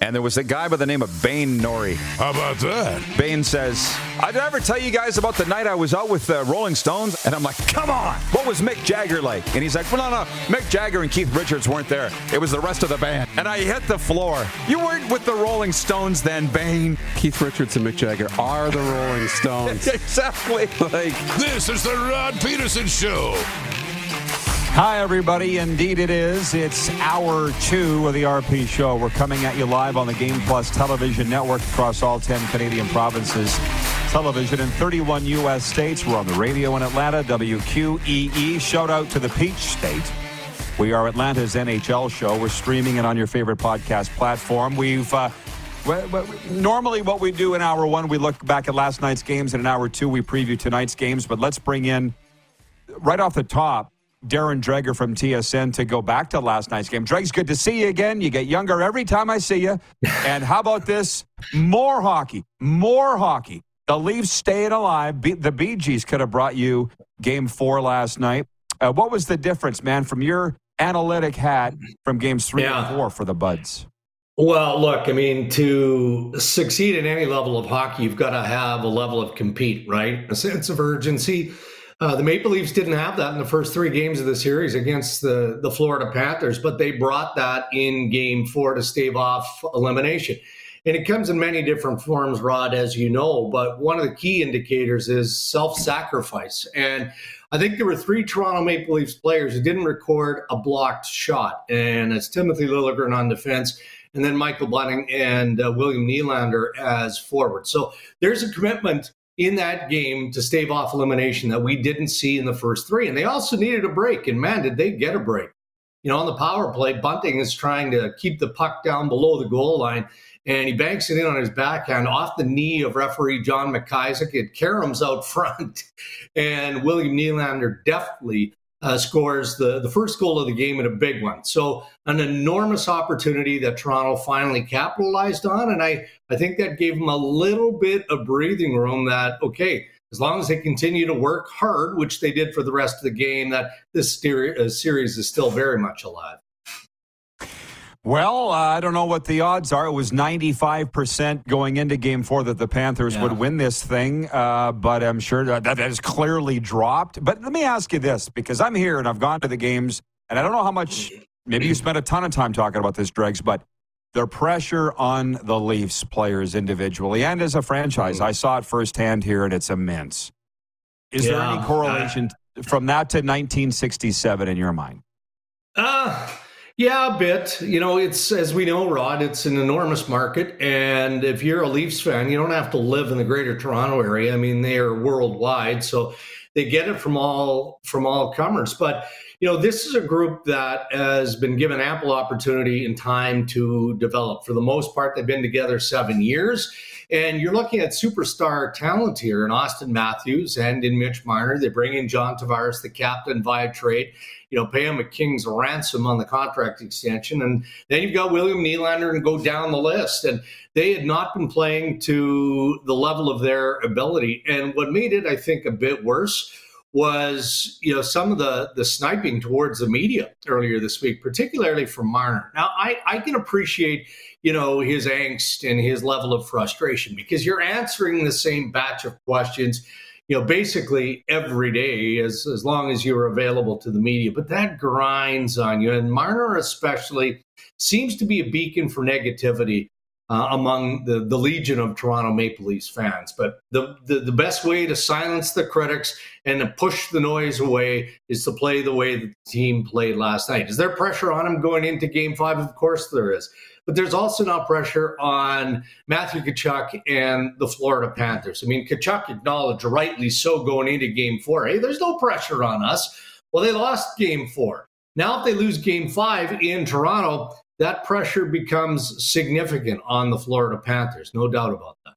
and there was a guy by the name of Bain Nori. How about that? Bain says, I did I ever tell you guys about the night I was out with the Rolling Stones? And I'm like, come on, what was Mick Jagger like? And he's like, well, no, no, Mick Jagger and Keith Richards weren't there. It was the rest of the band. And I hit the floor. You weren't with the Rolling Stones then, Bain. Keith Richards and Mick Jagger are the Rolling Stones. exactly. like, This is the Rod Peterson Show. Hi, everybody. Indeed, it is. It's hour two of the RP show. We're coming at you live on the Game Plus television network across all 10 Canadian provinces. Television in 31 U.S. states. We're on the radio in Atlanta, WQEE. Shout out to the Peach State. We are Atlanta's NHL show. We're streaming it on your favorite podcast platform. We've. Uh, normally, what we do in hour one, we look back at last night's games, and in hour two, we preview tonight's games. But let's bring in, right off the top, Darren Dreger from TSN to go back to last night's game. Dreg's good to see you again. You get younger every time I see you. And how about this? More hockey. More hockey. The Leafs staying alive. Be- the Bee Gees could have brought you game four last night. Uh, what was the difference, man, from your analytic hat from games three Yeah. and four for the Buds? Well, look, I mean, to succeed at any level of hockey, you've got to have a level of compete, right? A sense of urgency. Uh, the Maple Leafs didn't have that in the first three games of the series against the, the Florida Panthers, but they brought that in game four to stave off elimination. And it comes in many different forms, Rod, as you know. But one of the key indicators is self sacrifice. And I think there were three Toronto Maple Leafs players who didn't record a blocked shot. And it's Timothy Liljegren on defense, and then Michael Bunting and uh, William Nylander as forward. So there's a commitment in that game to stave off elimination that we didn't see in the first three. And they also needed a break. And man, did they get a break. You know, on the power play, Bunting is trying to keep the puck down below the goal line. And he banks it in on his backhand off the knee of referee John McIsaac. It Karam's out front. And William Nylander deftly uh, scores the, the first goal of the game and a big one. So an enormous opportunity that Toronto finally capitalized on. And I, I think that gave them a little bit of breathing room that, okay, as long as they continue to work hard, which they did for the rest of the game, that this uh, series is still very much alive. Well, uh, I don't know what the odds are. It was 95% going into game four that the Panthers Yeah. would win this thing, uh, but I'm sure that that has clearly dropped. But let me ask you this because I'm here and I've gone to the games, and I don't know how much, maybe you spent a ton of time talking about this, Dregs, but the pressure on the Leafs players individually and as a franchise, I saw it firsthand here, and it's immense. Is there any correlation from that to 1967 in your mind? Uh, yeah, a bit. You know, it's as we know, Rod, it's an enormous market. And if you're a Leafs fan, you don't have to live in the greater Toronto area. I mean, they are worldwide. So they get it from all from all comers. But you know, this is a group that has been given ample opportunity and time to develop. For the most part, they've been together seven years. And you're looking at superstar talent here in Auston Matthews and in Mitch Marner. They bring in John Tavares, the captain, via trade. You know, pay him a king's ransom on the contract extension. And then you've got William Nylander and go down the list. And they had not been playing to the level of their ability. And what made it, I think, a bit worse was you know some of the the sniping towards the media earlier this week, particularly from Marner. Now I, I can appreciate you know his angst and his level of frustration because you're answering the same batch of questions you know basically every day as as long as you're available to the media but that grinds on you. And marner especially seems to be a beacon for negativity uh, among the, the legion of Toronto Maple Leafs fans. But the, the, the best way to silence the critics and to push the noise away is to play the way the team played last night. Is there pressure on him going into game five? Of course there is. But there's also not pressure on Matthew Tkachuk and the Florida Panthers. I mean, Tkachuk acknowledged rightly so going into game four. Hey, there's no pressure on us. Well, they lost game four. Now, if they lose game five in Toronto, that pressure becomes significant on the Florida Panthers. No doubt about that.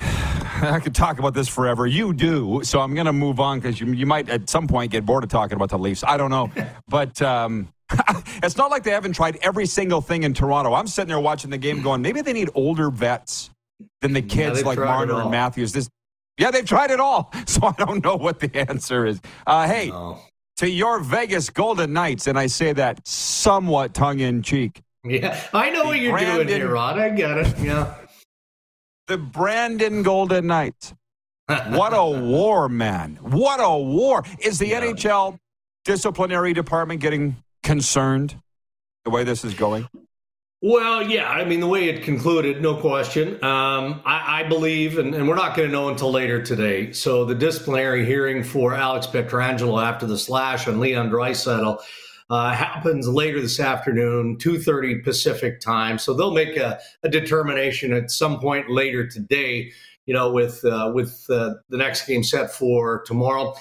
I could talk about this forever. You do, so I'm going to move on because you, you might at some point get bored of talking about the Leafs. I don't know, but um, it's not like they haven't tried every single thing in Toronto. I'm sitting there watching the game, going, maybe they need older vets than the kids yeah, like Marner and Matthews. This, yeah, they've tried it all, so I don't know what the answer is. Uh, hey, no to your Vegas Golden Knights, and I say that somewhat tongue in cheek. Yeah, I know the what you're Brandon, doing here, Rod. I get it. Yeah. The Brandon Golden Knights. what a war, man. What a war. Is the yeah. NHL disciplinary department getting concerned the way this is going? Well, yeah, I mean, the way it concluded, no question. Um, I, I, believe, and, and we're not going to know until later today. So the disciplinary hearing for Alex Pietrangelo after the slash on Leon Draisaitl uh, happens later this afternoon, 2.30 Pacific time. So they'll make a, a determination at some point later today, you know, with, uh, with uh, the next game set for tomorrow.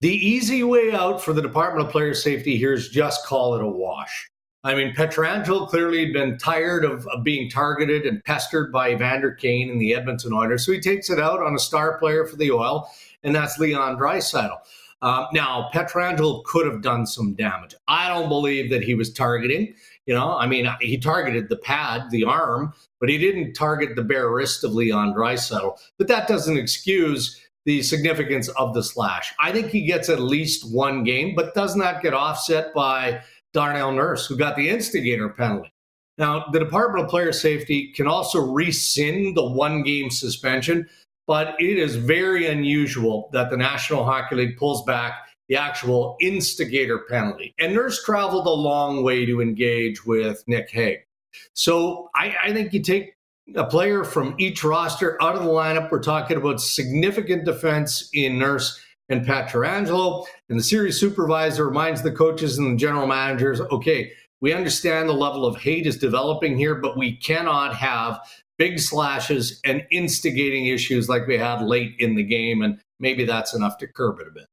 The easy way out for the Department of Player Safety here is just call it a wash. I mean, Pietrangelo clearly had been tired of, of, being targeted and pestered by Evander Kane and the Edmonton Oilers, so he takes it out on a star player for the Oil, and that's Leon Draisaitl. Um, now, Pietrangelo could have done some damage. I don't believe that he was targeting. You know, I mean, he targeted the pad, the arm, but he didn't target the bare wrist of Leon Draisaitl. But that doesn't excuse the significance of the slash. I think he gets at least one game, but does not get offset by Darnell Nurse, who got the instigator penalty. Now, the Department of Player Safety can also rescind the one game suspension, but it is very unusual that the National Hockey League pulls back the actual instigator penalty. And Nurse traveled a long way to engage with Nick Hague. So I, I think you take a player from each roster out of the lineup. We're talking about significant defense in Nurse and Pietrangelo. And the series supervisor reminds the coaches and the general managers okay, we understand the level of hate is developing here, but we cannot have big slashes and instigating issues like we had late in the game. And maybe that's enough to curb it a bit.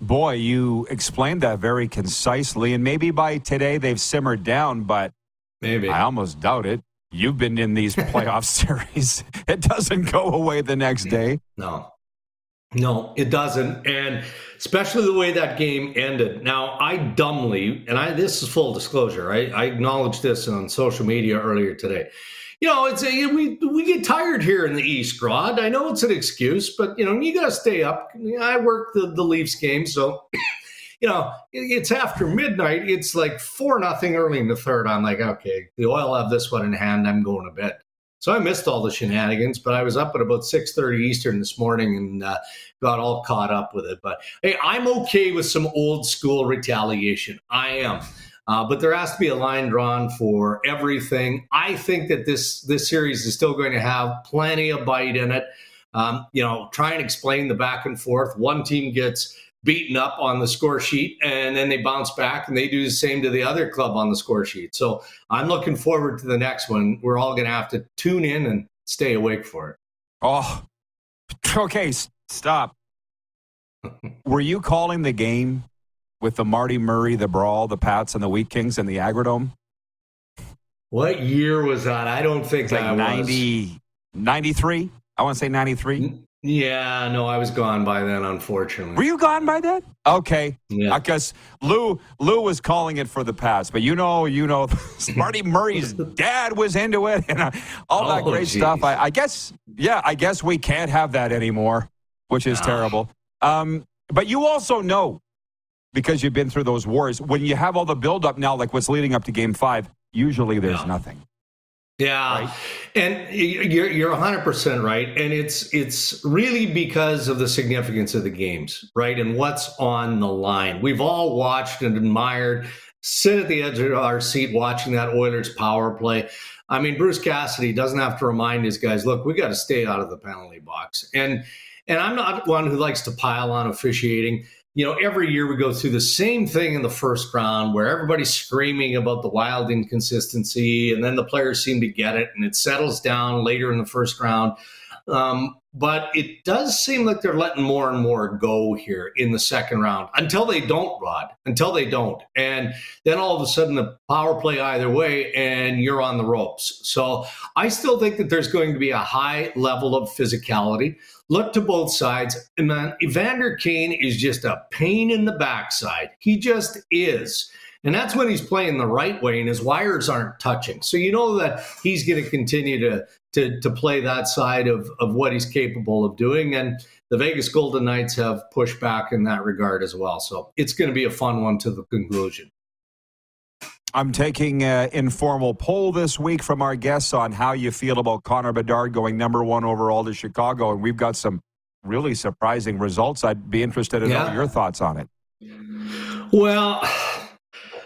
Boy, you explained that very concisely. And maybe by today they've simmered down, but maybe I almost doubt it. You've been in these playoff series. It doesn't go away the next mm-hmm. day. No. No, it doesn't. And especially the way that game ended. Now, I dumbly, and I this is full disclosure, I, I acknowledged this on social media earlier today. You know, it's a, we we get tired here in the East, Rod. I know it's an excuse, but you know, you got to stay up. I work the, the Leafs game, so you know, it's after midnight. It's like four nothing early in the third. I'm like, okay, the oil have this one in hand. I'm going to bed. So I missed all the shenanigans, but I was up at about 6:30 Eastern this morning and uh, got all caught up with it. But hey, I'm okay with some old school retaliation. I am. Uh, but there has to be a line drawn for everything. I think that this this series is still going to have plenty of bite in it. Um, you know, try and explain the back and forth. One team gets beaten up on the score sheet and then they bounce back and they do the same to the other club on the score sheet. So I'm looking forward to the next one. We're all going to have to tune in and stay awake for it. Oh, okay. Stop. Were you calling the game with the Marty Murray, the Brawl, the Pats, and the Wheat Kings and the Agridome? What year was that? I don't think that like 90, 93. I want to say 93. Yeah, no, I was gone by then, unfortunately. Were you gone by then? Okay. Yeah. Because Lou Lou was calling it for the past, but you know, you know, Marty Murray's dad was into it and uh, all that oh, great geez. stuff. I, I, guess, yeah, I guess we can't have that anymore, which is ah. terrible. Um, but you also know, because you've been through those wars, when you have all the buildup now, like what's leading up to Game Five, usually there's yeah. nothing. Yeah, right? and you're you're 100 percent right, and it's it's really because of the significance of the games, right, and what's on the line. We've all watched and admired sit at the edge of our seat watching that Oilers power play. I mean, Bruce Cassidy doesn't have to remind his guys, look, we got to stay out of the penalty box. And and I'm not one who likes to pile on officiating. You know, every year we go through the same thing in the first round where everybody's screaming about the wild inconsistency, and then the players seem to get it, and it settles down later in the first round. Um, but it does seem like they're letting more and more go here in the second round until they don't, Rod, until they don't. And then all of a sudden the power play either way and you're on the ropes. So I still think that there's going to be a high level of physicality. Look to both sides. And man, Evander Kane is just a pain in the backside. He just is. And that's when he's playing the right way and his wires aren't touching. So you know that he's going to continue to to to play that side of of what he's capable of doing. And the Vegas Golden Knights have pushed back in that regard as well. So it's going to be a fun one to the conclusion. I'm taking an informal poll this week from our guests on how you feel about Connor Bedard going number one overall to Chicago, and we've got some really surprising results. I'd be interested in yeah. your thoughts on it. Well,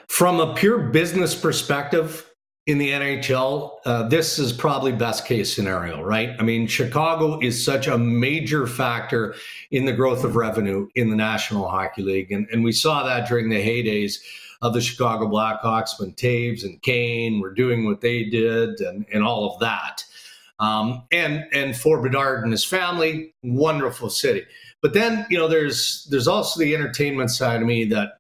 from a pure business perspective, in the NHL, uh, this is probably best case scenario, right? I mean, Chicago is such a major factor in the growth of revenue in the National Hockey League. And, and we saw that during the heydays of the Chicago Blackhawks when Toews and Kane were doing what they did and, and all of that. Um, and and for Bedard and his family, wonderful city. But then, you know, there's there's also the entertainment side of me that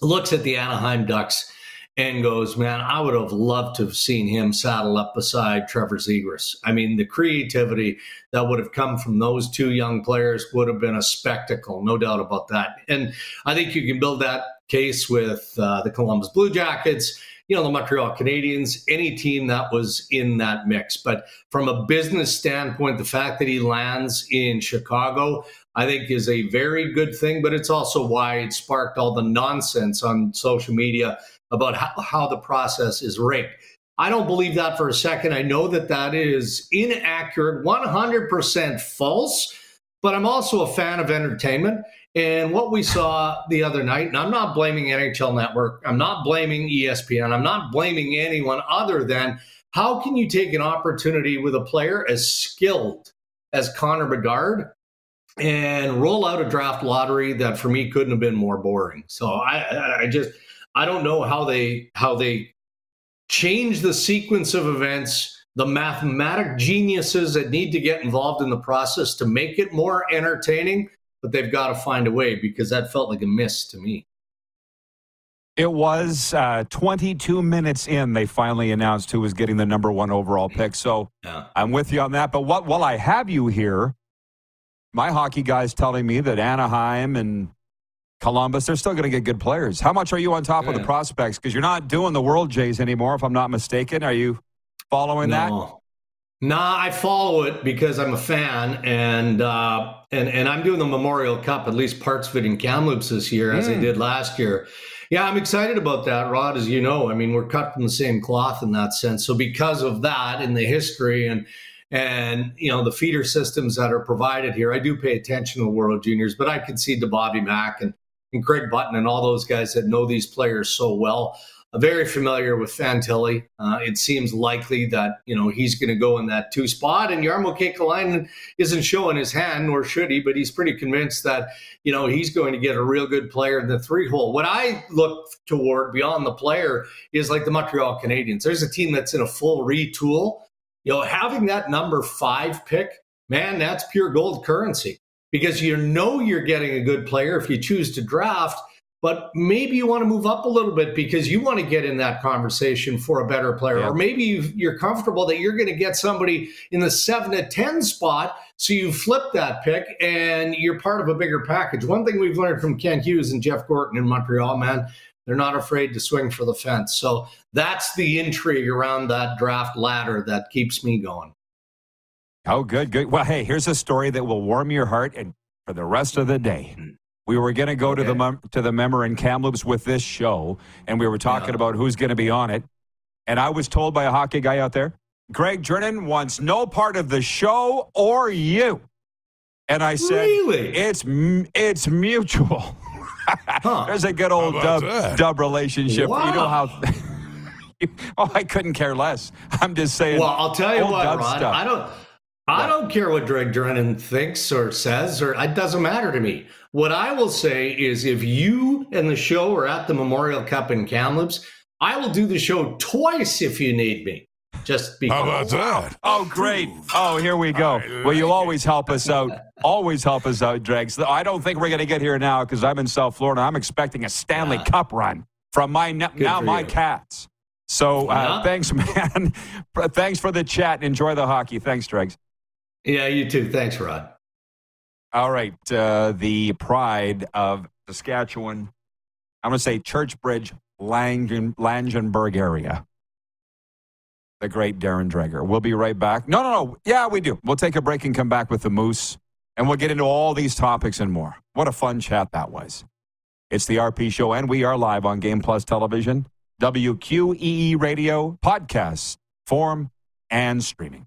looks at the Anaheim Ducks and goes, man, I would have loved to have seen him saddle up beside Trevor Zegras. I mean, the creativity that would have come from those two young players would have been a spectacle, no doubt about that. And I think you can build that case with uh, the Columbus Blue Jackets, you know, the Montreal Canadiens, any team that was in that mix. But from a business standpoint, the fact that he lands in Chicago, I think is a very good thing, but it's also why it sparked all the nonsense on social media about how, how the process is rigged. I don't believe that for a second. I know that that is inaccurate, 100% false, but I'm also a fan of entertainment. And what we saw the other night, and I'm not blaming NHL Network, I'm not blaming ESPN, I'm not blaming anyone other than how can you take an opportunity with a player as skilled as Connor Bedard and roll out a draft lottery that for me couldn't have been more boring. So I, I just I don't know how they how they change the sequence of events, the mathematic geniuses that need to get involved in the process to make it more entertaining, but they've got to find a way because that felt like a miss to me. It was uh, 22 minutes in, they finally announced who was getting the number one overall pick. So yeah. I'm with you on that. But what, while I have you here, my hockey guy's telling me that Anaheim and Columbus, they're still going to get good players. How much are you on top yeah. of the prospects? Because you're not doing the World Jays anymore, if I'm not mistaken. Are you following no. that? Nah, I follow it because I'm a fan, and uh, and and I'm doing the Memorial Cup, at least parts of it in Kamloops this year, as mm. I did last year. Yeah, I'm excited about that, Rod. As you know, I mean, we're cut from the same cloth in that sense. So because of that, in the history and and you know the feeder systems that are provided here, I do pay attention to the World Juniors, but I concede to Bobby Mack and and Craig Button and all those guys that know these players so well. Uh, very familiar with Fantilli. Uh, it seems likely that you know he's going to go in that two spot, and Jarmo Kekalainen isn't showing his hand, nor should he, but he's pretty convinced that you know he's going to get a real good player in the three hole. What I look toward beyond the player is like the Montreal Canadiens. There's a team that's in a full retool. You know, having that number five pick, man, that's pure gold currency because you know you're getting a good player if you choose to draft, but maybe you want to move up a little bit because you want to get in that conversation for a better player. Yeah. Or maybe you're comfortable that you're going to get somebody in the seven to 10 spot. So you flip that pick and you're part of a bigger package. One thing we've learned from Kent Hughes and Jeff Gorton in Montreal, man, they're not afraid to swing for the fence. So that's the intrigue around that draft ladder that keeps me going. Oh, good, good. Well, hey, here's a story that will warm your heart and for the rest of the day. Hmm. We were going to go okay. to the mem- to the member in Kamloops with this show, and we were talking yeah. about who's going to be on it. And I was told by a hockey guy out there, Greg Drinnan wants no part of the show or you. And I said, really? It's it's mutual. Huh. There's a good old dub, that? dub relationship. You know how. oh, I couldn't care less. I'm just saying. Well, I'll tell you what, Rod. stuff. I don't. I don't care what Greg Drinnan thinks or says, or it doesn't matter to me. What I will say is, if you and the show are at the Memorial Cup in Kamloops, I will do the show twice if you need me. Just because. How about that? Oh, great. Oh, here we go. Well, you always help us out. Always help us out, Dregs. I don't think we're going to get here now because I'm in South Florida. I'm expecting a Stanley Cup run from my now my you. Cats. So uh, Yeah. thanks, man. thanks for the chat. Enjoy the hockey. Thanks, Dregs. Yeah, you too. Thanks, Rod. All right. Uh, the pride of Saskatchewan. I'm going to say Churchbridge, Langen, Langenburg area. The great Darren Dreger. We'll be right back. No, no, no. Yeah, we do. We'll take a break and come back with the Moose, and we'll get into all these topics and more. What a fun chat that was. It's the RP Show, and we are live on Game Plus Television, WQEE Radio, podcast, form, and streaming.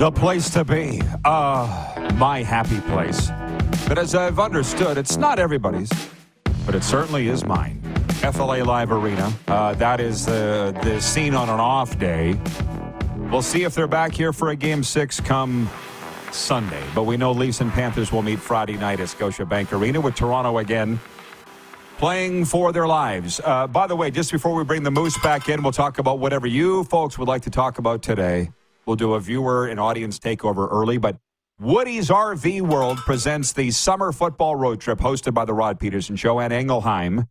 The place to be. Uh, my happy place. But as I've understood, it's not everybody's, but it certainly is mine. FLA Live Arena. Uh, that is the, the scene on an off day. We'll see if they're back here for a game six come Sunday. But we know Leafs and Panthers will meet Friday night at Scotiabank Arena with Toronto again playing for their lives. Uh, by the way, just before we bring the Moose back in, we'll talk about whatever you folks would like to talk about today. We'll do a viewer and audience takeover early, but Woody's RV World presents the summer football road trip hosted by the Rod Peterson Show and Engelheim.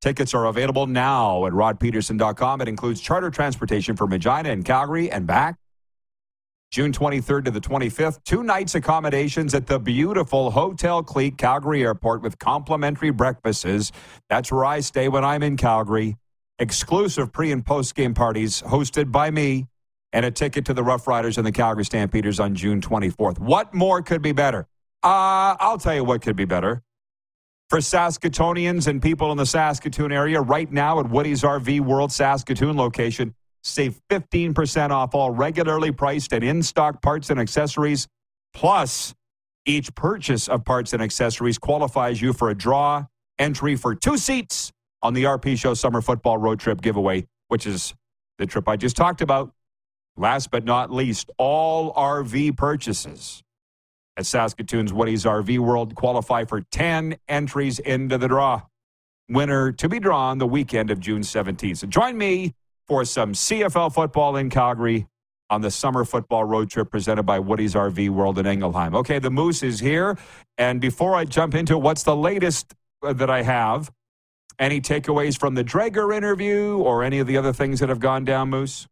Tickets are available now at rodpeterson.com. It includes charter transportation for Regina and Calgary and back. June 23rd to the 25th, two nights accommodations at the beautiful Hotel Clique Calgary Airport with complimentary breakfasts. That's where I stay when I'm in Calgary. Exclusive pre and post game parties hosted by me, and a ticket to the Rough Riders and the Calgary Stampeders on June 24th. What more could be better? Uh, I'll tell you what could be better. For Saskatoonians and people in the Saskatoon area, right now at Woody's RV World Saskatoon location, save 15% off all regularly priced and in stock parts and accessories. Plus, each purchase of parts and accessories qualifies you for a draw entry for two seats on the RP Show Summer Football Road Trip giveaway, which is the trip I just talked about. Last but not least, all RV purchases at Saskatoon's Woody's RV World qualify for 10 entries into the draw. Winner to be drawn the weekend of June 17th. So join me for some CFL football in Calgary on the summer football road trip presented by Woody's RV World in Engelheim. Okay, the Moose is here. And before I jump into what's the latest uh, that I have, any takeaways from the Dreger interview or any of the other things that have gone down, Moose?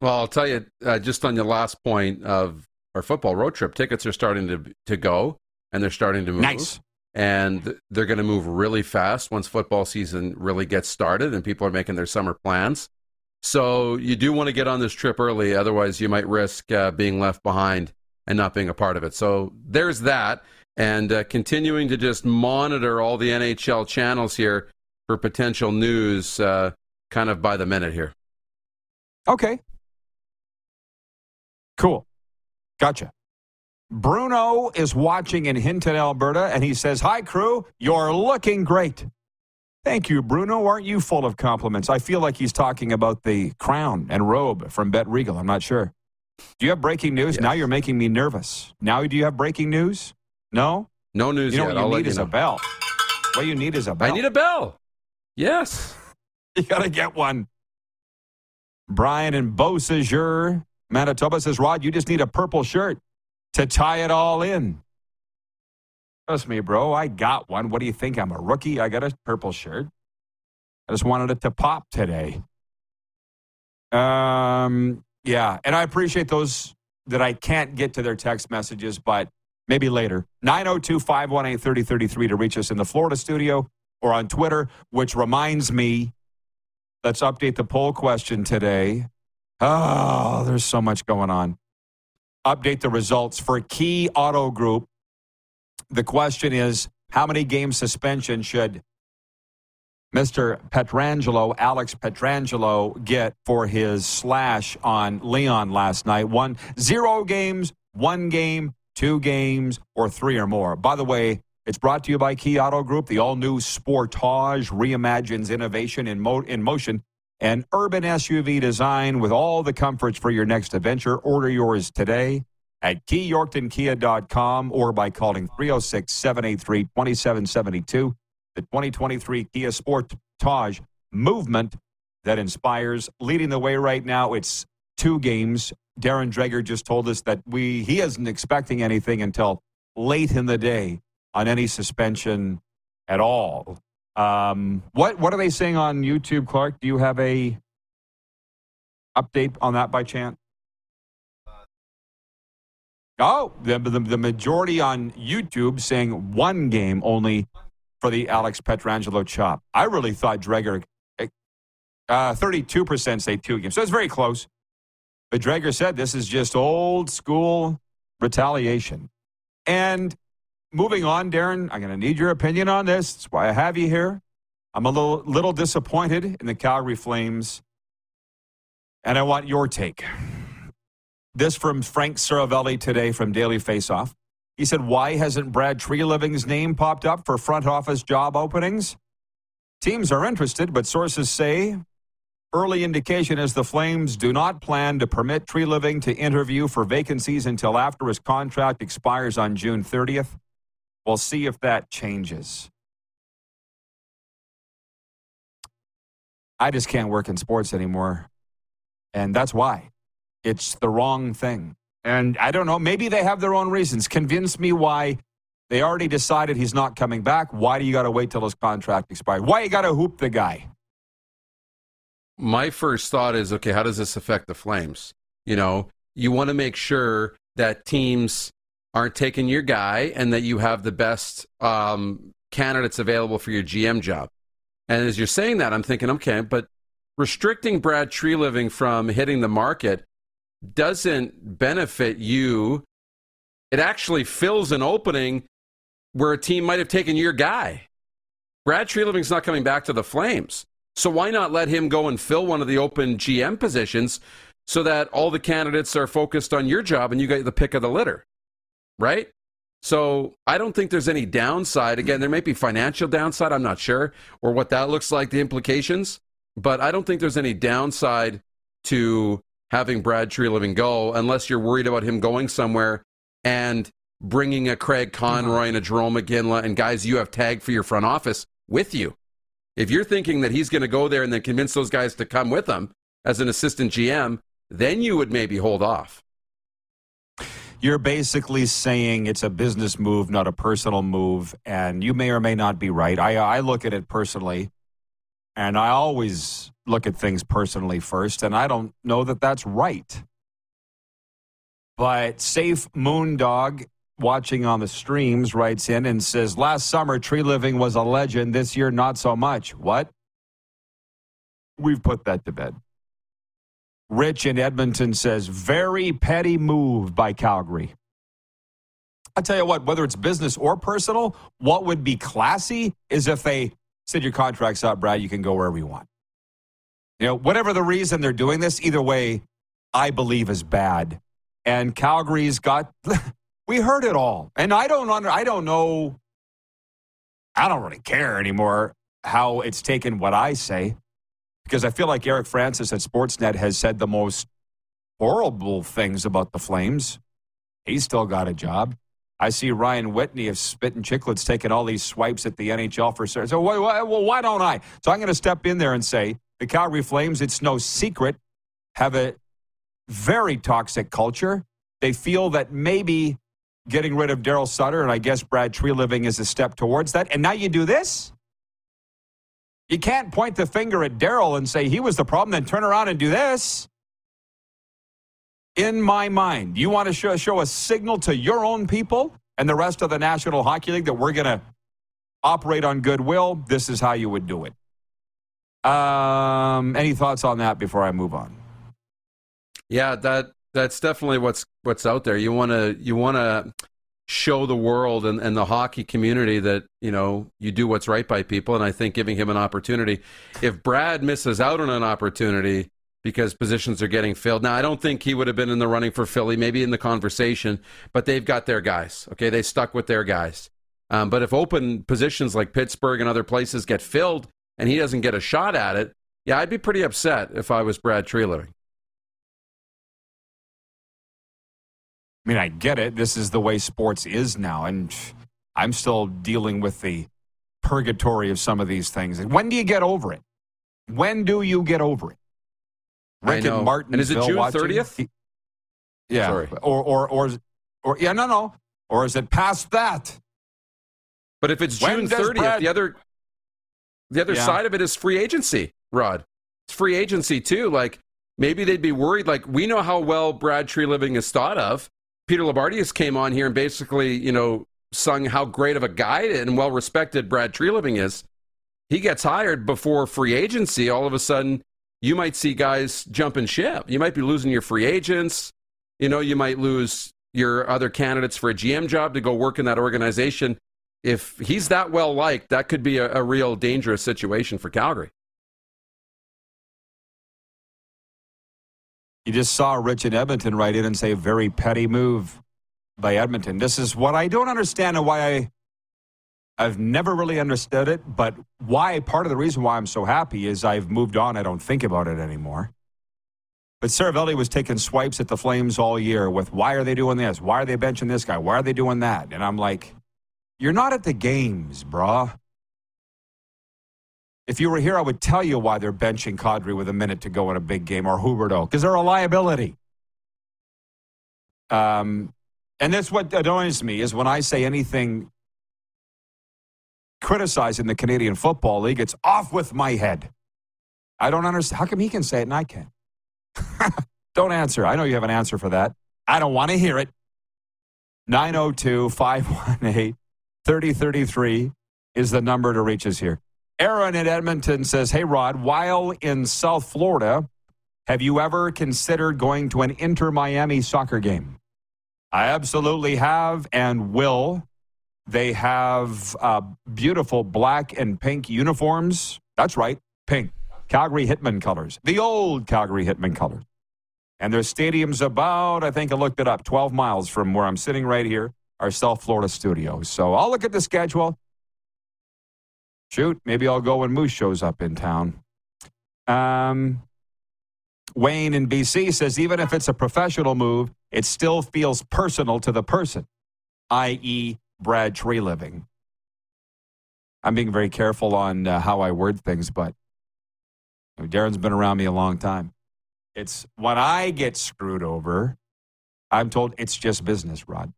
Well, I'll tell you, uh, just on your last point of our football road trip, tickets are starting to to go and they're starting to move. Nice. And they're going to move really fast once football season really gets started and people are making their summer plans. So you do want to get on this trip early, otherwise you might risk uh, being left behind and not being a part of it. So there's that, and uh, continuing to just monitor all the NHL channels here for potential news, uh, kind of by the minute here. Okay. Cool. Gotcha. Bruno is watching in Hinton, Alberta, and he says, Hi, crew. You're looking great. Thank you, Bruno. Aren't you full of compliments? I feel like he's talking about the crown and robe from Bet Regal. I'm not sure. Do you have breaking news? Yes. Now you're making me nervous. Now do you have breaking news? No? No news You know yet. what I'll you need you is know. a bell. What you need is a bell. I need a bell. Yes. You gotta get one. Brian and Beausejour, Manitoba says, Rod, you just need a purple shirt to tie it all in. Trust me, bro. I got one. What do you think? I'm a rookie. I got a purple shirt. I just wanted it to pop today. Um, yeah, and I appreciate those that I can't get to their text messages, but maybe later. 902 518 3033 to reach us in the Florida studio or on Twitter, which reminds me, let's update the poll question today. Oh, there's so much going on. Update the results for Key Auto Group. The question is how many game suspension should Mr. Pietrangelo, Alex Pietrangelo, get for his slash on Leon last night? One, zero games, one game, two games, or three or more. By the way, it's brought to you by Key Auto Group. The all new Sportage reimagines innovation in, mo- in motion. An urban SUV design with all the comforts for your next adventure. Order yours today at keyyorktonkia.com or by calling 306 783 2772. The 2023 Kia Sportage movement that inspires. Leading the way right now, it's two games. Darren Dreger just told us that we he isn't expecting anything until late in the day on any suspension at all. Um, what what are they saying on YouTube, Clark? Do you have a update on that by chance? Oh, the, the, the majority on YouTube saying one game only for the Alex Pietrangelo chop. I really thought Dreger, uh, 32% say two games. So it's very close. But Dreger said this is just old school retaliation. And moving on, Darren, I'm going to need your opinion on this. That's why I have you here. I'm a little, little disappointed in the Calgary Flames, and I want your take. This from Frank Seravalli today from Daily Faceoff. He said, Why hasn't Brad Treliving's name popped up for front office job openings? Teams are interested, but sources say early indication is the Flames do not plan to permit Treliving to interview for vacancies until after his contract expires on June 30th. We'll see if that changes. I just can't work in sports anymore. And that's why. It's the wrong thing. And I don't know, maybe they have their own reasons. Convince me why they already decided he's not coming back. Why do you got to wait till his contract expires? Why you got to hoop the guy? My first thought is okay, how does this affect the Flames? You know, you want to make sure that teams aren't taking your guy and that you have the best um, candidates available for your GM job. And as you're saying that, I'm thinking, okay, but restricting Brad Treliving from hitting the market doesn't benefit you. It actually fills an opening where a team might have taken your guy. Brad Treliving's not coming back to the Flames. So why not let him go and fill one of the open GM positions so that all the candidates are focused on your job and you get the pick of the litter? Right? So I don't think there's any downside. Again, there may be financial downside, I'm not sure, or what that looks like, the implications, but I don't think there's any downside to having Brad Treliving go unless you're worried about him going somewhere and bringing a Craig Conroy mm-hmm. and a Jerome McGinley and guys you have tagged for your front office with you. If you're thinking that he's going to go there and then convince those guys to come with him as an assistant GM, then you would maybe hold off. You're basically saying it's a business move, not a personal move, and you may or may not be right. I, I look at it personally, and I always look at things personally first, and I don't know that that's right. But Safe Moondog, watching on the streams, writes in and says, Last summer, Treliving was a legend. This year, not so much. What? We've put that to bed. Rich in Edmonton says, very petty move by Calgary. I tell you what, whether it's business or personal, what would be classy is if they said your contract's up, Brad, you can go wherever you want. You know, whatever the reason they're doing this, either way, I believe is bad. And Calgary's got we heard it all. And I don't under I don't know I don't really care anymore how it's taken what I say because I feel like Eric Francis at Sportsnet has said the most horrible things about the Flames. He's still got a job. I see Ryan Whitney of Spittin' Chiclets taking all these swipes at the NHL for certain. so why, why, well, why don't I? So I'm going to step in there and say the Calgary Flames. It's no secret have a very toxic culture. They feel that maybe getting rid of Daryl Sutter and I guess Brad Treliving is a step towards that. And now you do this. You can't point the finger at Daryl and say he was the problem, then turn around and do this. In my mind, you want to show, show a signal to your own people and the rest of the National Hockey League that we're going to operate on goodwill. This is how you would do it. Um, any thoughts on that before I move on? Yeah, that that's definitely what's what's out there. You want to you want to show the world and, and the hockey community that you know you do what's right by people. And i think giving him an opportunity if brad misses out on an opportunity because positions are getting filled now i don't think he would have been in the running for philly maybe in the conversation but they've got their guys okay? They stuck with their guys. Um, but if open positions like pittsburgh and other places get filled and he doesn't get a shot at it yeah i'd be pretty upset if i was brad Treliving. I mean, I get it. This is the way sports is now. And I'm still dealing with the purgatory of some of these things. When do you get over it? When do you get over it? Rick and Martin. And is it June 30th? Yeah. Sorry. Or, or, or, or, yeah, no, no. Or is it past that? But if it's June 30th, Brad... the other, the other yeah. side of it is free agency, Rod. It's free agency too. Like maybe they'd be worried. Like we know how well Brad Treliving is thought of. Peter Loubardias came on here and basically, you know, sung how great of a guy and well respected Brad Treliving is. He gets hired before free agency. All of a sudden, you might see guys jumping ship. You might be losing your free agents. You know, you might lose your other candidates for a GM job to go work in that organization. If he's that well liked, that could be a, a real dangerous situation for Calgary. You just saw Rich in Edmonton write in and say, very petty move by Edmonton. This is what I don't understand and why I, I've never really understood it, but why, part of the reason why I'm so happy is I've moved on. I don't think about it anymore. But Seravalli was taking swipes at the Flames all year with why are they doing this? Why are they benching this guy? Why are they doing that? And I'm like, you're not at the games, brah. If you were here, I would tell you why they're benching Kadri with a minute to go in a big game or Huberdeau, because they're a liability. Um, and that's what annoys me is when I say anything criticizing the Canadian Football League, it's off with my head. I don't understand. How come he can say it and I can't? don't answer. I know you have an answer for that. I don't want to hear it. 902 518 3033 is the number to reach us here. Aaron in Edmonton says, Hey, Rod, while in South Florida, have you ever considered going to an Inter Miami soccer game? I absolutely have and will. They have uh, beautiful black and pink uniforms. That's right, pink. Calgary Hitmen colors, the old Calgary Hitmen colors. And their stadium's about, I think I looked it up, 12 miles from where I'm sitting right here, our South Florida studio. So I'll look at the schedule. Shoot, maybe I'll go when Moose shows up in town. Um, Wayne in BC says even if it's a professional move, it still feels personal to the person, i.e., Brad Treliving. I'm being very careful on uh, how I word things, but you know, Darren's been around me a long time. It's when I get screwed over, I'm told it's just business, Rod.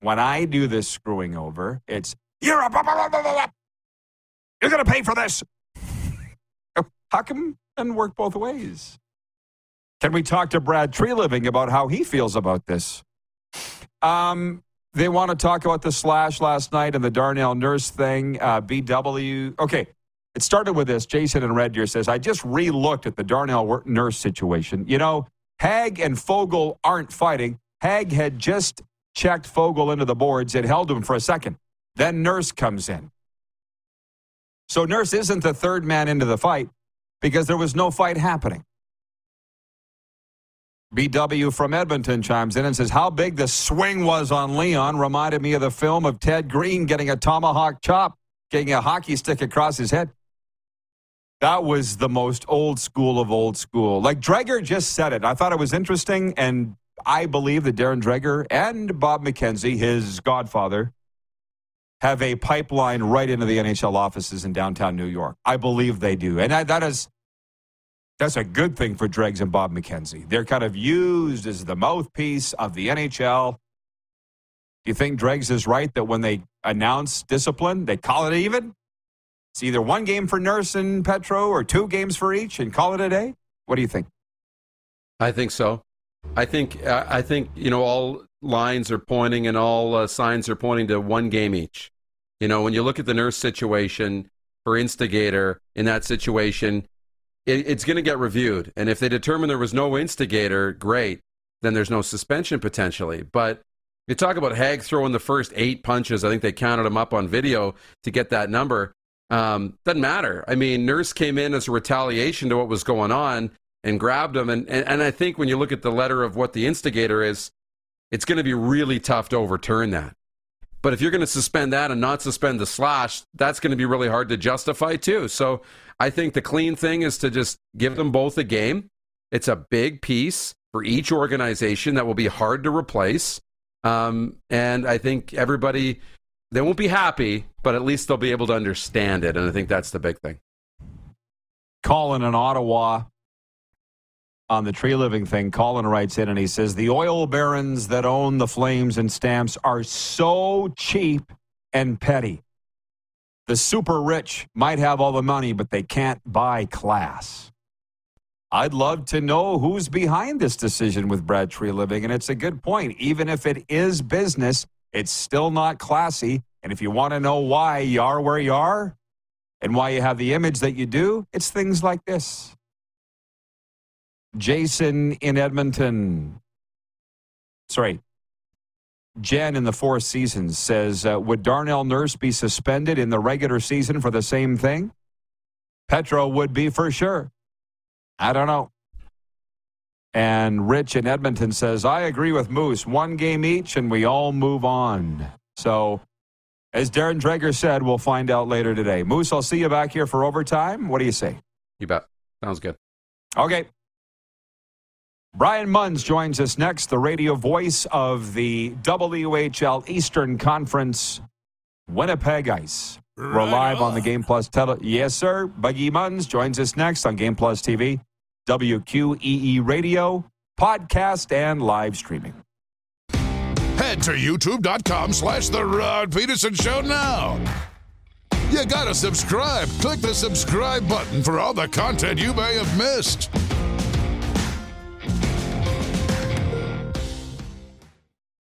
When I do this screwing over, it's you're a you're going to pay for this. How come and work both ways? Can we talk to Brad Treliving about how he feels about this? Um, they want to talk about the slash last night and the Darnell Nurse thing. Uh, BW. Okay, it started with this. Jason in Red Deer says, I just re looked at the Darnell Nurse situation. You know, Hague and Foegele aren't fighting. Hague had just checked Foegele into the boards. It held him for a second. Then Nurse comes in. So Nurse isn't the third man into the fight because there was no fight happening. BW from Edmonton chimes in and says, How big the swing was on Leon reminded me of the film of Ted Green getting a tomahawk chop, getting a hockey stick across his head. That was the most old school of old school. Like Dreger just said it. I thought it was interesting, and I believe that Darren Dreger and Bob McKenzie, his godfather, have a pipeline right into the NHL offices in downtown New York. I believe they do. And that, that is that's a good thing for Dregs and Bob McKenzie. They're kind of used as the mouthpiece of the NHL. Do you think Dregs is right that when they announce discipline, they call it even? It's either one game for Nurse and Petro or two games for each and call it a day? What do you think? I think so. I think I think you know all lines are pointing and all uh, signs are pointing to one game each. You know, when you look at the nurse situation for instigator in that situation, it, it's going to get reviewed. And if they determine there was no instigator, great. Then there's no suspension potentially. But you talk about Hague throwing the first eight punches. I think they counted him up on video to get that number. Um, doesn't matter. I mean, Nurse came in as a retaliation to what was going on and grabbed him. And, and, and I think when you look at the letter of what the instigator is, it's going to be really tough to overturn that. But if you're going to suspend that and not suspend the slash, that's going to be really hard to justify too. So I think the clean thing is to just give them both a game. It's a big piece for each organization that will be hard to replace. Um, and I think everybody, they won't be happy, but at least they'll be able to understand it. And I think that's the big thing. Colin in Ottawa on the Treliving thing, Colin writes in and he says the oil barons that own the flames and stamps are so cheap and petty. The super rich might have all the money, but they can't buy class. I'd love to know who's behind this decision with Brad Treliving, and it's a good point. Even if it is business, it's still not classy. And if you want to know why you are where you are and why you have the image that you do, it's things like this. Jason in Edmonton. Sorry. Jen in the Four Seasons says, uh, Would Darnell Nurse be suspended in the regular season for the same thing? Petro would be for sure. I don't know. And Rich in Edmonton says, I agree with Moose. One game each, and we all move on. So, as Darren Dreger said, we'll find out later today. Moose, I'll see you back here for overtime. What do you say? You bet. Sounds good. Okay. Brian Munz joins us next, the radio voice of the WHL Eastern Conference Winnipeg Ice. Right We're live on. on the Game Plus tele. Yes, sir. Buggy Munz joins us next on Game Plus TV, WQEE Radio, podcast, and live streaming. Head to youtube.com slash The Rod Pedersen Show now. You gotta subscribe. Click the subscribe button for all the content you may have missed.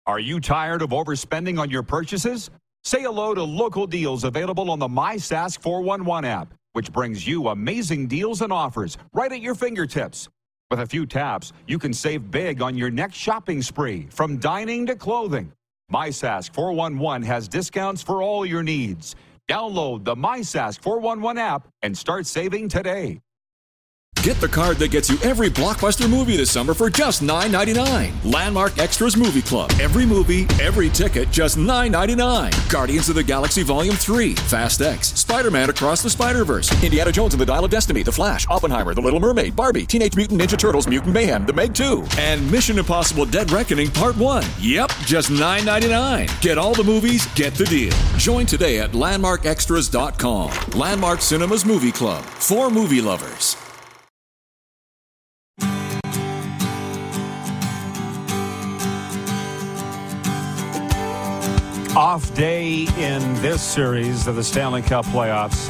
Are you tired of overspending on your purchases? Say hello to local deals available on the MySask 411 app, which brings you amazing deals and offers right at your fingertips. With a few taps, you can save big on your next shopping spree, from dining to clothing. MySask 411 has discounts for all your needs. Download the MySask 411 app and start saving today. Get the card that gets you every blockbuster movie this summer for just $9.99. Landmark Extras Movie Club. Every movie, every ticket, just $9.99. Guardians of the Galaxy Volume 3, Fast X, Spider Man Across the Spider Verse, Indiana Jones and the Dial of Destiny, The Flash, Oppenheimer, The Little Mermaid, Barbie, Teenage Mutant Ninja Turtles, Mutant Mayhem, The Meg 2, and Mission Impossible Dead Reckoning Part 1. Yep, just $9.99. Get all the movies, get the deal. Join today at LandmarkExtras.com. Landmark Cinemas Movie Club. For movie lovers. Off day in this series of the Stanley Cup playoffs.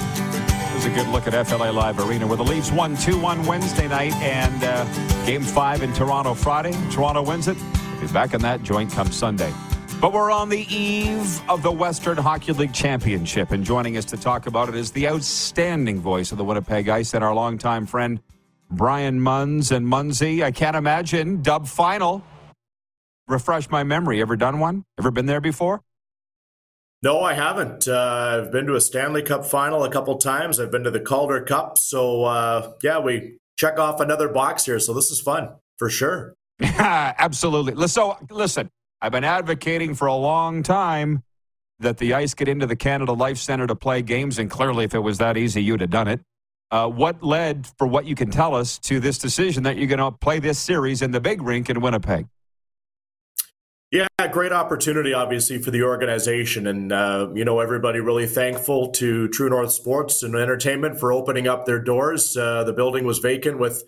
It was a good look at FLA Live Arena where the Leafs won 2 1 Wednesday night and uh, game five in Toronto Friday. Toronto wins it. We'll be back in that joint come Sunday. But we're on the eve of the Western Hockey League Championship, and joining us to talk about it is the outstanding voice of the Winnipeg Ice and our longtime friend, Brian Munz. And Munzy, I can't imagine, dub final. Refresh my memory. Ever done one? Ever been there before? No, I haven't. Uh, I've been to a Stanley Cup final a couple times. I've been to the Calder Cup. So, uh, yeah, we check off another box here. So, this is fun for sure. Absolutely. So, listen, I've been advocating for a long time that the Ice get into the Canada Life Center to play games. And clearly, if it was that easy, you'd have done it. Uh, what led, for what you can tell us, to this decision that you're going to play this series in the big rink in Winnipeg? Yeah, great opportunity, obviously, for the organization. And, uh, you know, everybody really thankful to True North Sports and Entertainment for opening up their doors. Uh, the building was vacant with,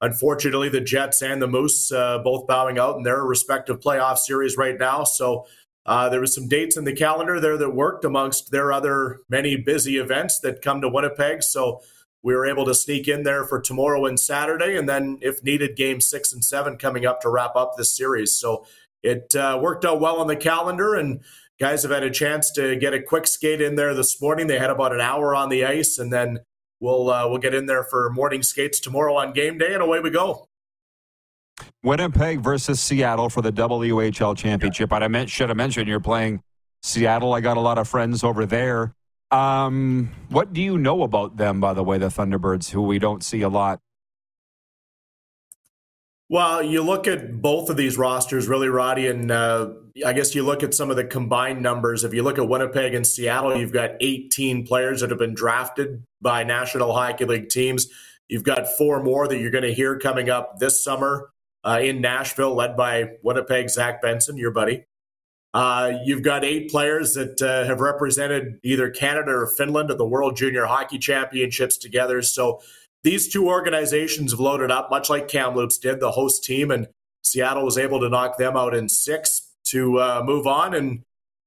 unfortunately, the Jets and the Moose uh, both bowing out in their respective playoff series right now. So uh, there was some dates in the calendar there that worked amongst their other many busy events that come to Winnipeg. So we were able to sneak in there for tomorrow and Saturday. And then, if needed, game six and seven coming up to wrap up this series. So it uh, worked out well on the calendar, and guys have had a chance to get a quick skate in there this morning. They had about an hour on the ice, and then we'll uh, we'll get in there for morning skates tomorrow on game day, and away we go. Winnipeg versus Seattle for the WHL championship. And I meant, should have mentioned you're playing Seattle. I got a lot of friends over there. Um, what do you know about them, by the way, the Thunderbirds, who we don't see a lot? Well, you look at both of these rosters, really, Roddy, and uh, I guess you look at some of the combined numbers. If you look at Winnipeg and Seattle, you've got 18 players that have been drafted by National Hockey League teams. You've got four more that you're going to hear coming up this summer uh, in Nashville, led by Winnipeg Zach Benson, your buddy. Uh, you've got eight players that uh, have represented either Canada or Finland at the World Junior Hockey Championships together. So these two organizations have loaded up, much like Kamloops did, the host team, and Seattle was able to knock them out in six to uh, move on. And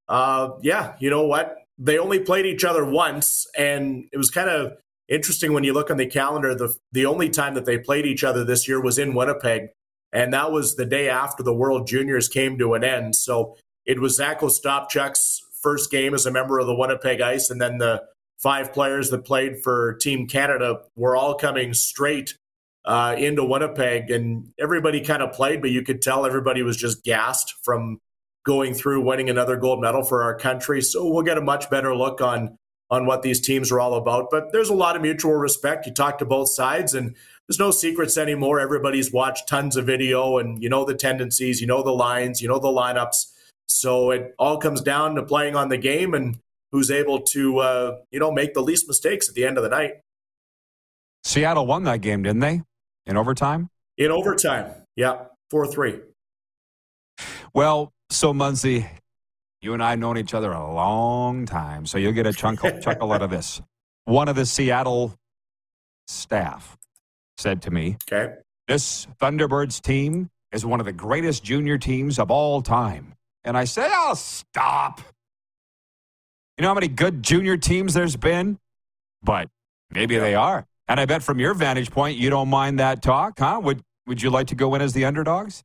uh, yeah, you know what? They only played each other once, and it was kind of interesting when you look on the calendar. The the only time that they played each other this year was in Winnipeg, and that was the day after the World Juniors came to an end. So it was Zach Ostapchuk's first game as a member of the Winnipeg Ice, and then the five players that played for Team Canada were all coming straight uh, into Winnipeg, and everybody kind of played, but you could tell everybody was just gassed from going through winning another gold medal for our country. So we'll get a much better look on on what these teams are all about. But there's a lot of mutual respect. You talk to both sides, and there's no secrets anymore. Everybody's watched tons of video, and you know the tendencies, you know the lines, you know the lineups. So it all comes down to playing on the game and who's able to uh, you know make the least mistakes at the end of the night. Seattle won that game, didn't they? In overtime. In overtime, yeah, four three. Well, so Munzy, you and I have known each other a long time, so you'll get a chuckle, chuckle out of this. One of the Seattle staff said to me, "Okay, this Thunderbirds team is one of the greatest junior teams of all time." And I said, "Oh, stop! You know how many good junior teams there's been? But maybe they are. And I bet from your vantage point, you don't mind that talk, huh? Would Would you like to go in as the underdogs?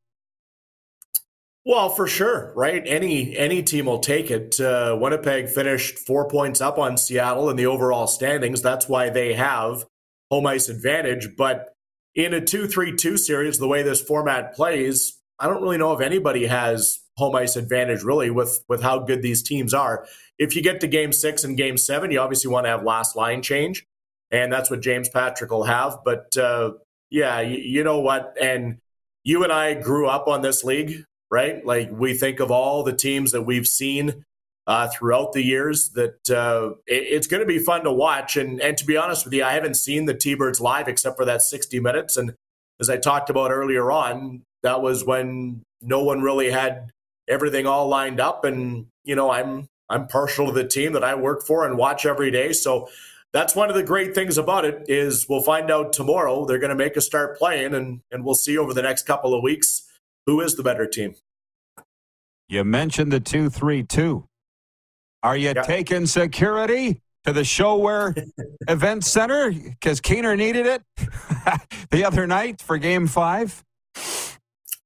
Well, for sure, right? Any any team will take it. Uh, Winnipeg finished four points up on Seattle in the overall standings. That's why they have home ice advantage. But in a two-three-two series, the way this format plays, I don't really know if anybody has home ice advantage really with with how good these teams are. If you get to game six and game seven, you obviously want to have last line change, and that's what James Patrick will have. But uh, Yeah, you, you know what? And you and I grew up on this league, right? Like we think of all the teams that we've seen uh, throughout the years. That uh, it, it's going to be fun to watch. And and to be honest with you, I haven't seen the T-Birds live except for that 60 minutes. And as I talked about earlier on, that was when no one really had everything all lined up. And you know, I'm I'm partial to the team that I work for and watch every day. So that's one of the great things about it is we'll find out tomorrow. They're going to make us start playing, and and we'll see over the next couple of weeks who is the better team. You mentioned the two three two. Are you yeah. taking security to the show event center because Keener needed it the other night for Game Five?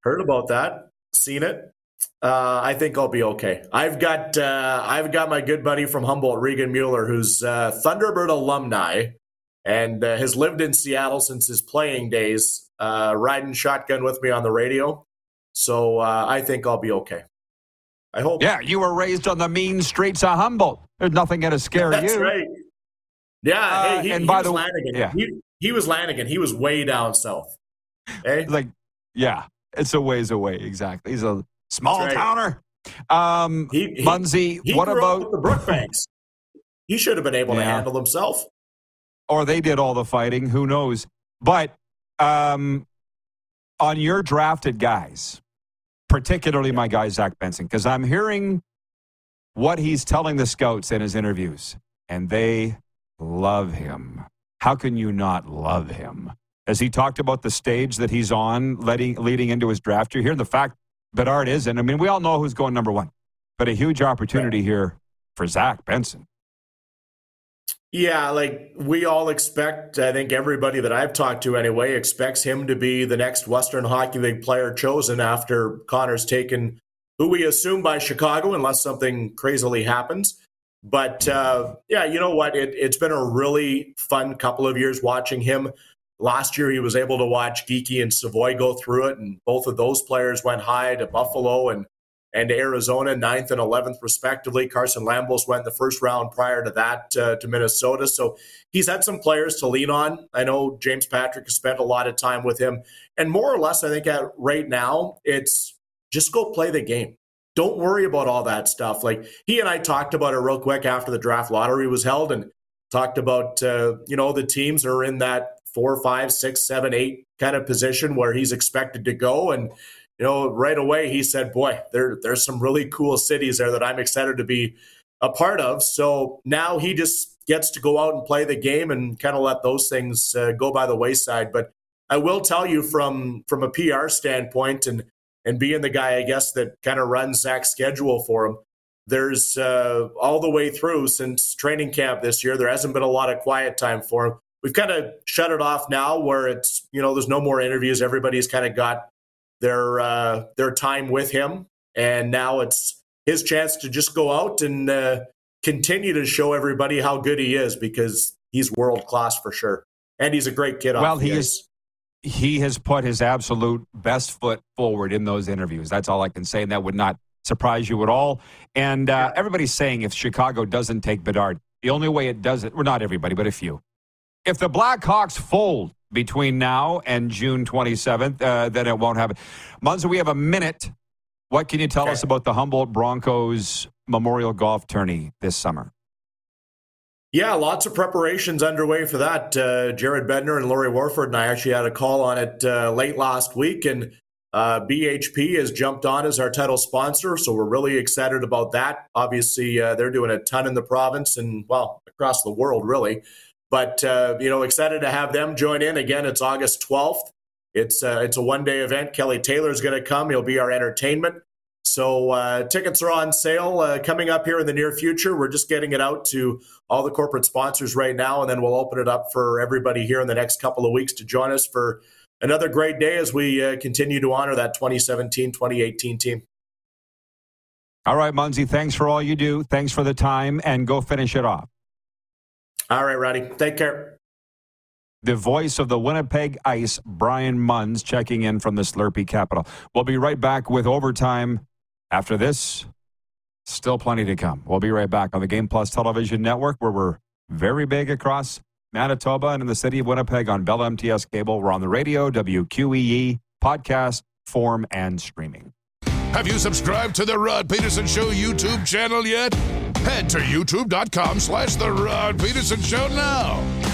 Heard about that, seen it. Uh, I think I'll be okay. I've got uh, I've got my good buddy from Humboldt, Regan Mueller, who's uh, Thunderbird alumni and uh, has lived in Seattle since his playing days, uh, riding shotgun with me on the radio. So uh, I think I'll be okay. I hope. Yeah, you were raised on the mean streets of Humboldt. There's nothing going to scare That's you. That's right. Yeah. hey, he, and he by was the way, yeah. he, he was Lanigan. He was way down south. Hey? Like, yeah, it's a ways away. Exactly. He's a Small right. towner. Um, he, he, Munzie, he what about the Brookbanks? he should have been able yeah. to handle himself. Or they did all the fighting. Who knows? But um, on your drafted guys, particularly my guy Zach Benson, because I'm hearing what he's telling the scouts in his interviews, and they love him. How can you not love him? As he talked about the stage that he's on, leading, leading into his draft, you're hearing the fact Bedard isn't. I mean, we all know who's going number one, but a huge opportunity right. here for Zach Benson. Yeah, like we all expect, I think everybody that I've talked to anyway expects him to be the next Western Hockey League player chosen after Connor's taken, who we assume by Chicago, unless something crazily happens. But uh, yeah, you know what? It, it's been a really fun couple of years watching him Last year, he was able to watch Geekie and Savoie go through it, and both of those players went high to Buffalo and and Arizona, ninth and eleventh respectively. Carson Lambos went the first round prior to that uh, to Minnesota, so he's had some players to lean on. I know James Patrick has spent a lot of time with him, and more or less, I think at right now, it's just go play the game. Don't worry about all that stuff. Like he and I talked about it real quick after the draft lottery was held, and talked about uh, you know the teams are in that four, five, six, seven, eight kind of position where he's expected to go. And, you know, right away he said, boy, there, there's some really cool cities there that I'm excited to be a part of. So now he just gets to go out and play the game and kind of let those things uh, go by the wayside. But I will tell you from from a PR standpoint and and being the guy, I guess, that kind of runs Zach's schedule for him, there's uh, all the way through since training camp this year, there hasn't been a lot of quiet time for him we've kind of shut it off now where it's you know there's no more interviews. Everybody's kind of got their uh, their time with him. And now it's his chance to just go out and uh, continue to show everybody how good he is because he's world class for sure. And he's a great kid well he is he has put his absolute best foot forward in those interviews. That's all i can say and that would not surprise you at all. And uh, everybody's saying if chicago doesn't take bedard the only way it does it well not everybody but a few if the Blackhawks fold between now and June 27th, uh, then it won't happen. Munza, we have a minute. What can you tell okay. us about the Humboldt Broncos Memorial Golf Tourney this summer? Yeah, lots of preparations underway for that. Uh, Jared Bednar and Laurie Warford and I actually had a call on it uh, late last week, and uh, BHP has jumped on as our title sponsor, so we're really excited about that. Obviously, uh, they're doing a ton in the province and well across the world, really. But uh, you know, excited to have them join in again. It's August 12th. It's uh, it's a one day event. Kelly Taylor is going to come. He'll be our entertainment. So uh, tickets are on sale uh, coming up here in the near future. We're just getting it out to all the corporate sponsors right now, and then we'll open it up for everybody here in the next couple of weeks to join us for another great day as we uh, continue to honor that 2017-2018 team. All right, Munzie, thanks for all you do. Thanks for the time, and go finish it off. All right, Roddy. Take care. The voice of the Winnipeg Ice, Brian Munz, checking in from the Slurpee capital. We'll be right back with overtime after this. Still plenty to come. We'll be right back on the Game Plus Television Network, where we're very big across Manitoba, and in the city of Winnipeg on Bell MTS cable. We're on the radio, WQEE, podcast, form, and streaming. Have you subscribed to the Rod Pedersen Show YouTube channel yet? Head to youtube.com slash the Rod Pedersen Show now.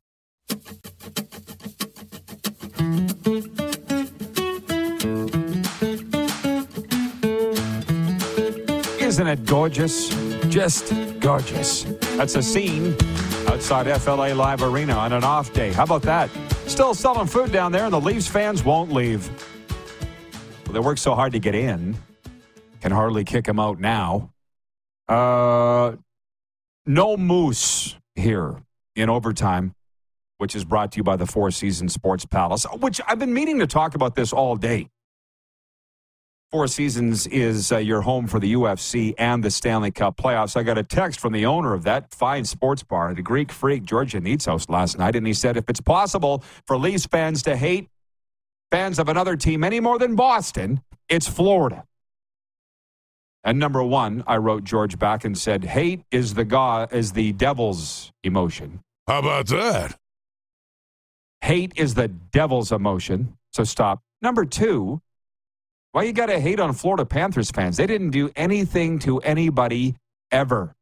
Isn't it gorgeous? Just gorgeous. That's a scene outside FLA Live Arena on an off day. How about that? Still selling food down there, and the Leafs fans won't leave. Well, they work so hard to get in, can hardly kick them out now. Uh, no moose here in overtime, which is brought to you by the Four Seasons Sports Palace, which I've been meaning to talk about this all day. Four Seasons is uh, your home for the UFC and the Stanley Cup playoffs. I got a text from the owner of that fine sports bar, the Greek freak, George Yanitsos, last night, and he said if it's possible for Leafs fans to hate fans of another team any more than Boston, it's Florida. And number one, I wrote George back and said, hate is the god is the devil's emotion. How about that? Hate is the devil's emotion. So stop. Number two, why you got to hate on Florida Panthers fans? They didn't do anything to anybody ever.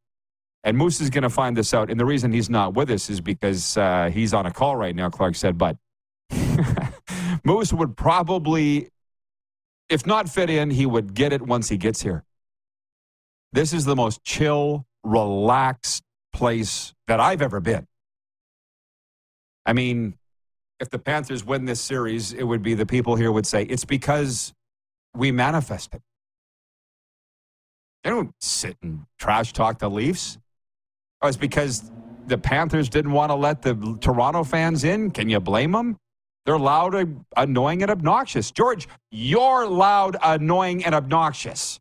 And Moose is going to find this out. And the reason he's not with us is because uh, he's on a call right now, Clark said. But Moose would probably, if not fit in, he would get it once he gets here. This is the most chill, relaxed place that I've ever been. I mean, if the Panthers win this series, it would be the people here would say it's because we manifest it. They don't sit and trash talk the Leafs. Oh, it's because the Panthers didn't want to let the Toronto fans in. Can you blame them? They're loud, annoying, and obnoxious. George, you're loud, annoying, and obnoxious.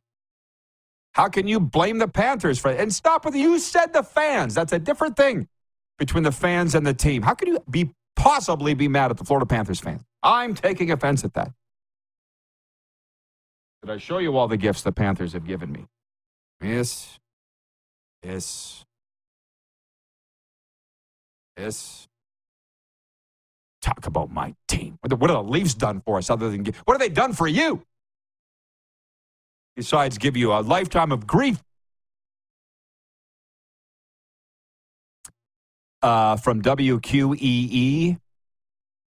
How can you blame the Panthers for it? And stop with you said the fans. That's a different thing between the fans and the team. How can you be possibly be mad at the Florida Panthers fans? I'm taking offense at that. Did I show you all the gifts the Panthers have given me? Yes. Yes. Yes. Talk about my team. What have the Leafs done for us other than give, what have they done for you? Besides, give you a lifetime of grief. Uh, from WQEE,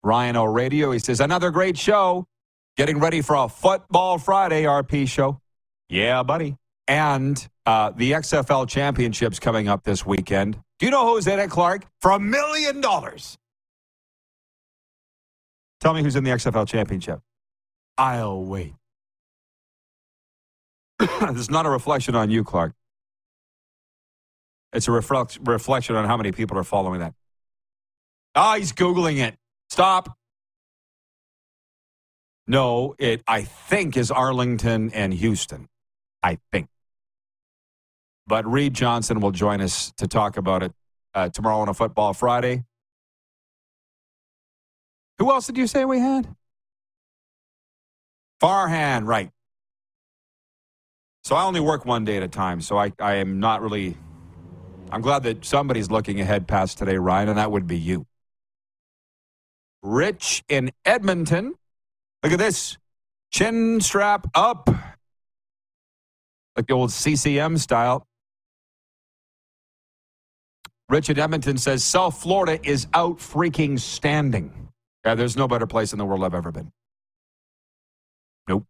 Ryan O'Radio, he says, another great show. Getting ready for a Football Friday RP show. Yeah, buddy. And uh, the XFL Championships coming up this weekend. Do you know who's in it, Clark? For a million dollars. Tell me who's in the XFL Championship. I'll wait. this is not a reflection on you, Clark. It's a reflect, reflection on how many people are following that. Ah, oh, he's Googling it. Stop. No, it I think is Arlington and Houston. I think. But Reed Johnson will join us to talk about it uh, tomorrow on a Football Friday. Who else did you say we had? Farhan, right. So I only work one day at a time, so I, I am not really. I'm glad that somebody's looking ahead past today, Ryan, and that would be you. Rich in Edmonton Look at this. Chin strap up. Like the old CCM style. Richard Edmonton says South Florida is out freaking standing. Yeah, there's no better place in the world I've ever been. Nope.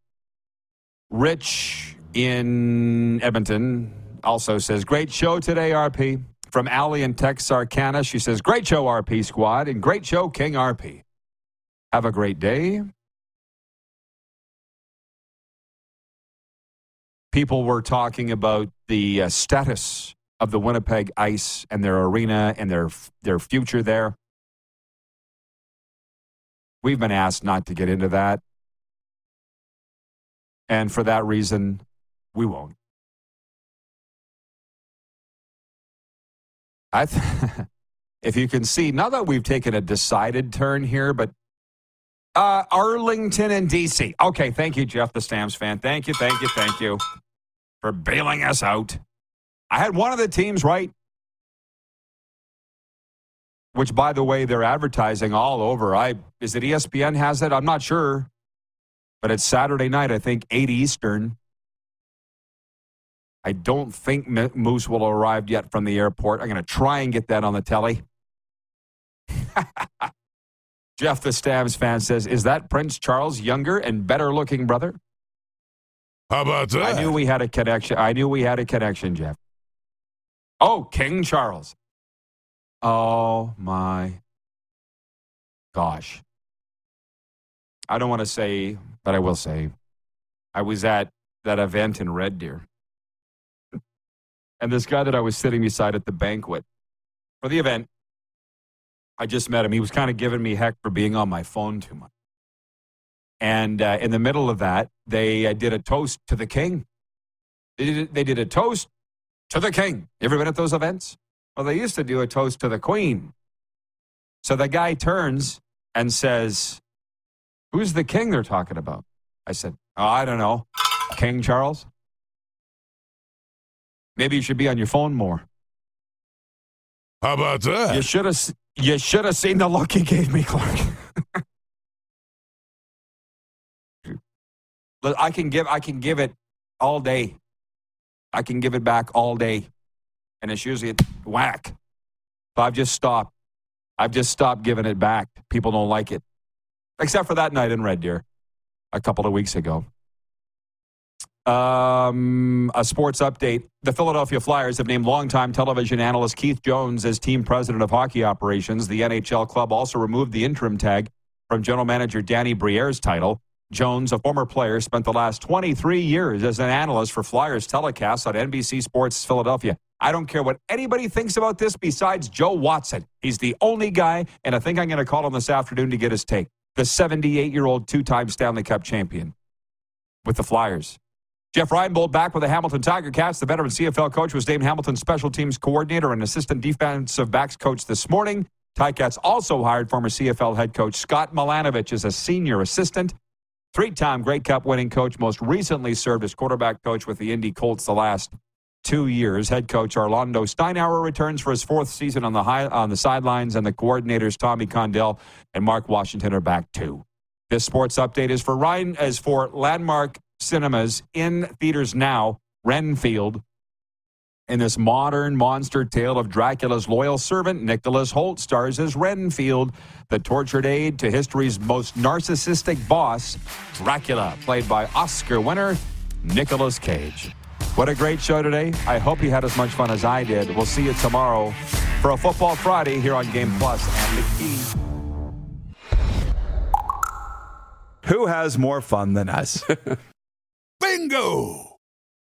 Rich in Edmonton also says, Great show today, RP. From Allie in Texarkana, she says, Great show, RP squad, and great show, King RP. Have a great day. people were talking about the uh, status of the Winnipeg Ice and their arena and their their future there. We've been asked not to get into that. And for that reason, we won't. I th- if you can see, now that we've taken a decided turn here, but uh, Arlington and DC. Okay, thank you, Jeff, the Stamps fan. Thank you, thank you, thank you for bailing us out. I had one of the teams right, which, by the way, they're advertising all over. I is it ESPN has it? I'm not sure, but it's Saturday night. I think eight Eastern. I don't think Moose will have arrived yet from the airport. I'm going to try and get that on the telly. Jeff the Stamps fan says, Is that Prince Charles' younger and better looking brother? How about that? I knew we had a connection. I knew we had a connection, Jeff. Oh, King Charles. Oh my gosh. I don't want to say, but I will say, I was at that event in Red Deer. And this guy that I was sitting beside at the banquet for the event, I just met him. He was kind of giving me heck for being on my phone too much. And uh, in the middle of that, they uh, did a toast to the king. They did, they did a toast to the king. You ever been at those events? Well, they used to do a toast to the queen. So the guy turns and says, Who's the king they're talking about? I said, oh, I don't know. King Charles? Maybe you should be on your phone more. How about that? You should have. You should have seen the look he gave me, Clark. I can give. I can give it all day. I can give it back all day, and it's usually whack. So I've just stopped. I've just stopped giving it back. People don't like it, except for that night in Red Deer, a couple of weeks ago. Um, a sports update. The Philadelphia Flyers have named longtime television analyst Keith Jones as team president of hockey operations. The NHL club also removed the interim tag from general manager Danny Briere's title. Jones, a former player, spent the last 23 years as an analyst for Flyers telecasts on NBC Sports Philadelphia. I don't care what anybody thinks about this besides Joe Watson. He's the only guy, and I think I'm going to call him this afternoon to get his take. The 78 year old two time Stanley Cup champion with the Flyers. Jeff Reinbold back with the Hamilton Tiger Cats. The veteran CFL coach was named Hamilton special teams coordinator and assistant defensive backs coach this morning. Ticats also hired former CFL head coach Scott Milanovich as a senior assistant. Three time Grey Cup winning coach, most recently served as quarterback coach with the Indy Colts the last two years. Head coach Orlando Steinauer returns for his fourth season on the high, on the sidelines, and the coordinators Tommy Condell and Mark Washington are back too. This sports update is for Ryan as for Landmark cinemas in theaters now, Renfield, in this modern monster tale of Dracula's loyal servant, Nicholas Hoult stars as Renfield, the tortured aide to history's most narcissistic boss, Dracula, played by Oscar winner Nicolas Cage. What a great show today. I hope you had as much fun as I did. We'll see you tomorrow for a Football Friday here on Game Plus and the Key. Who has more fun than us? Bingo!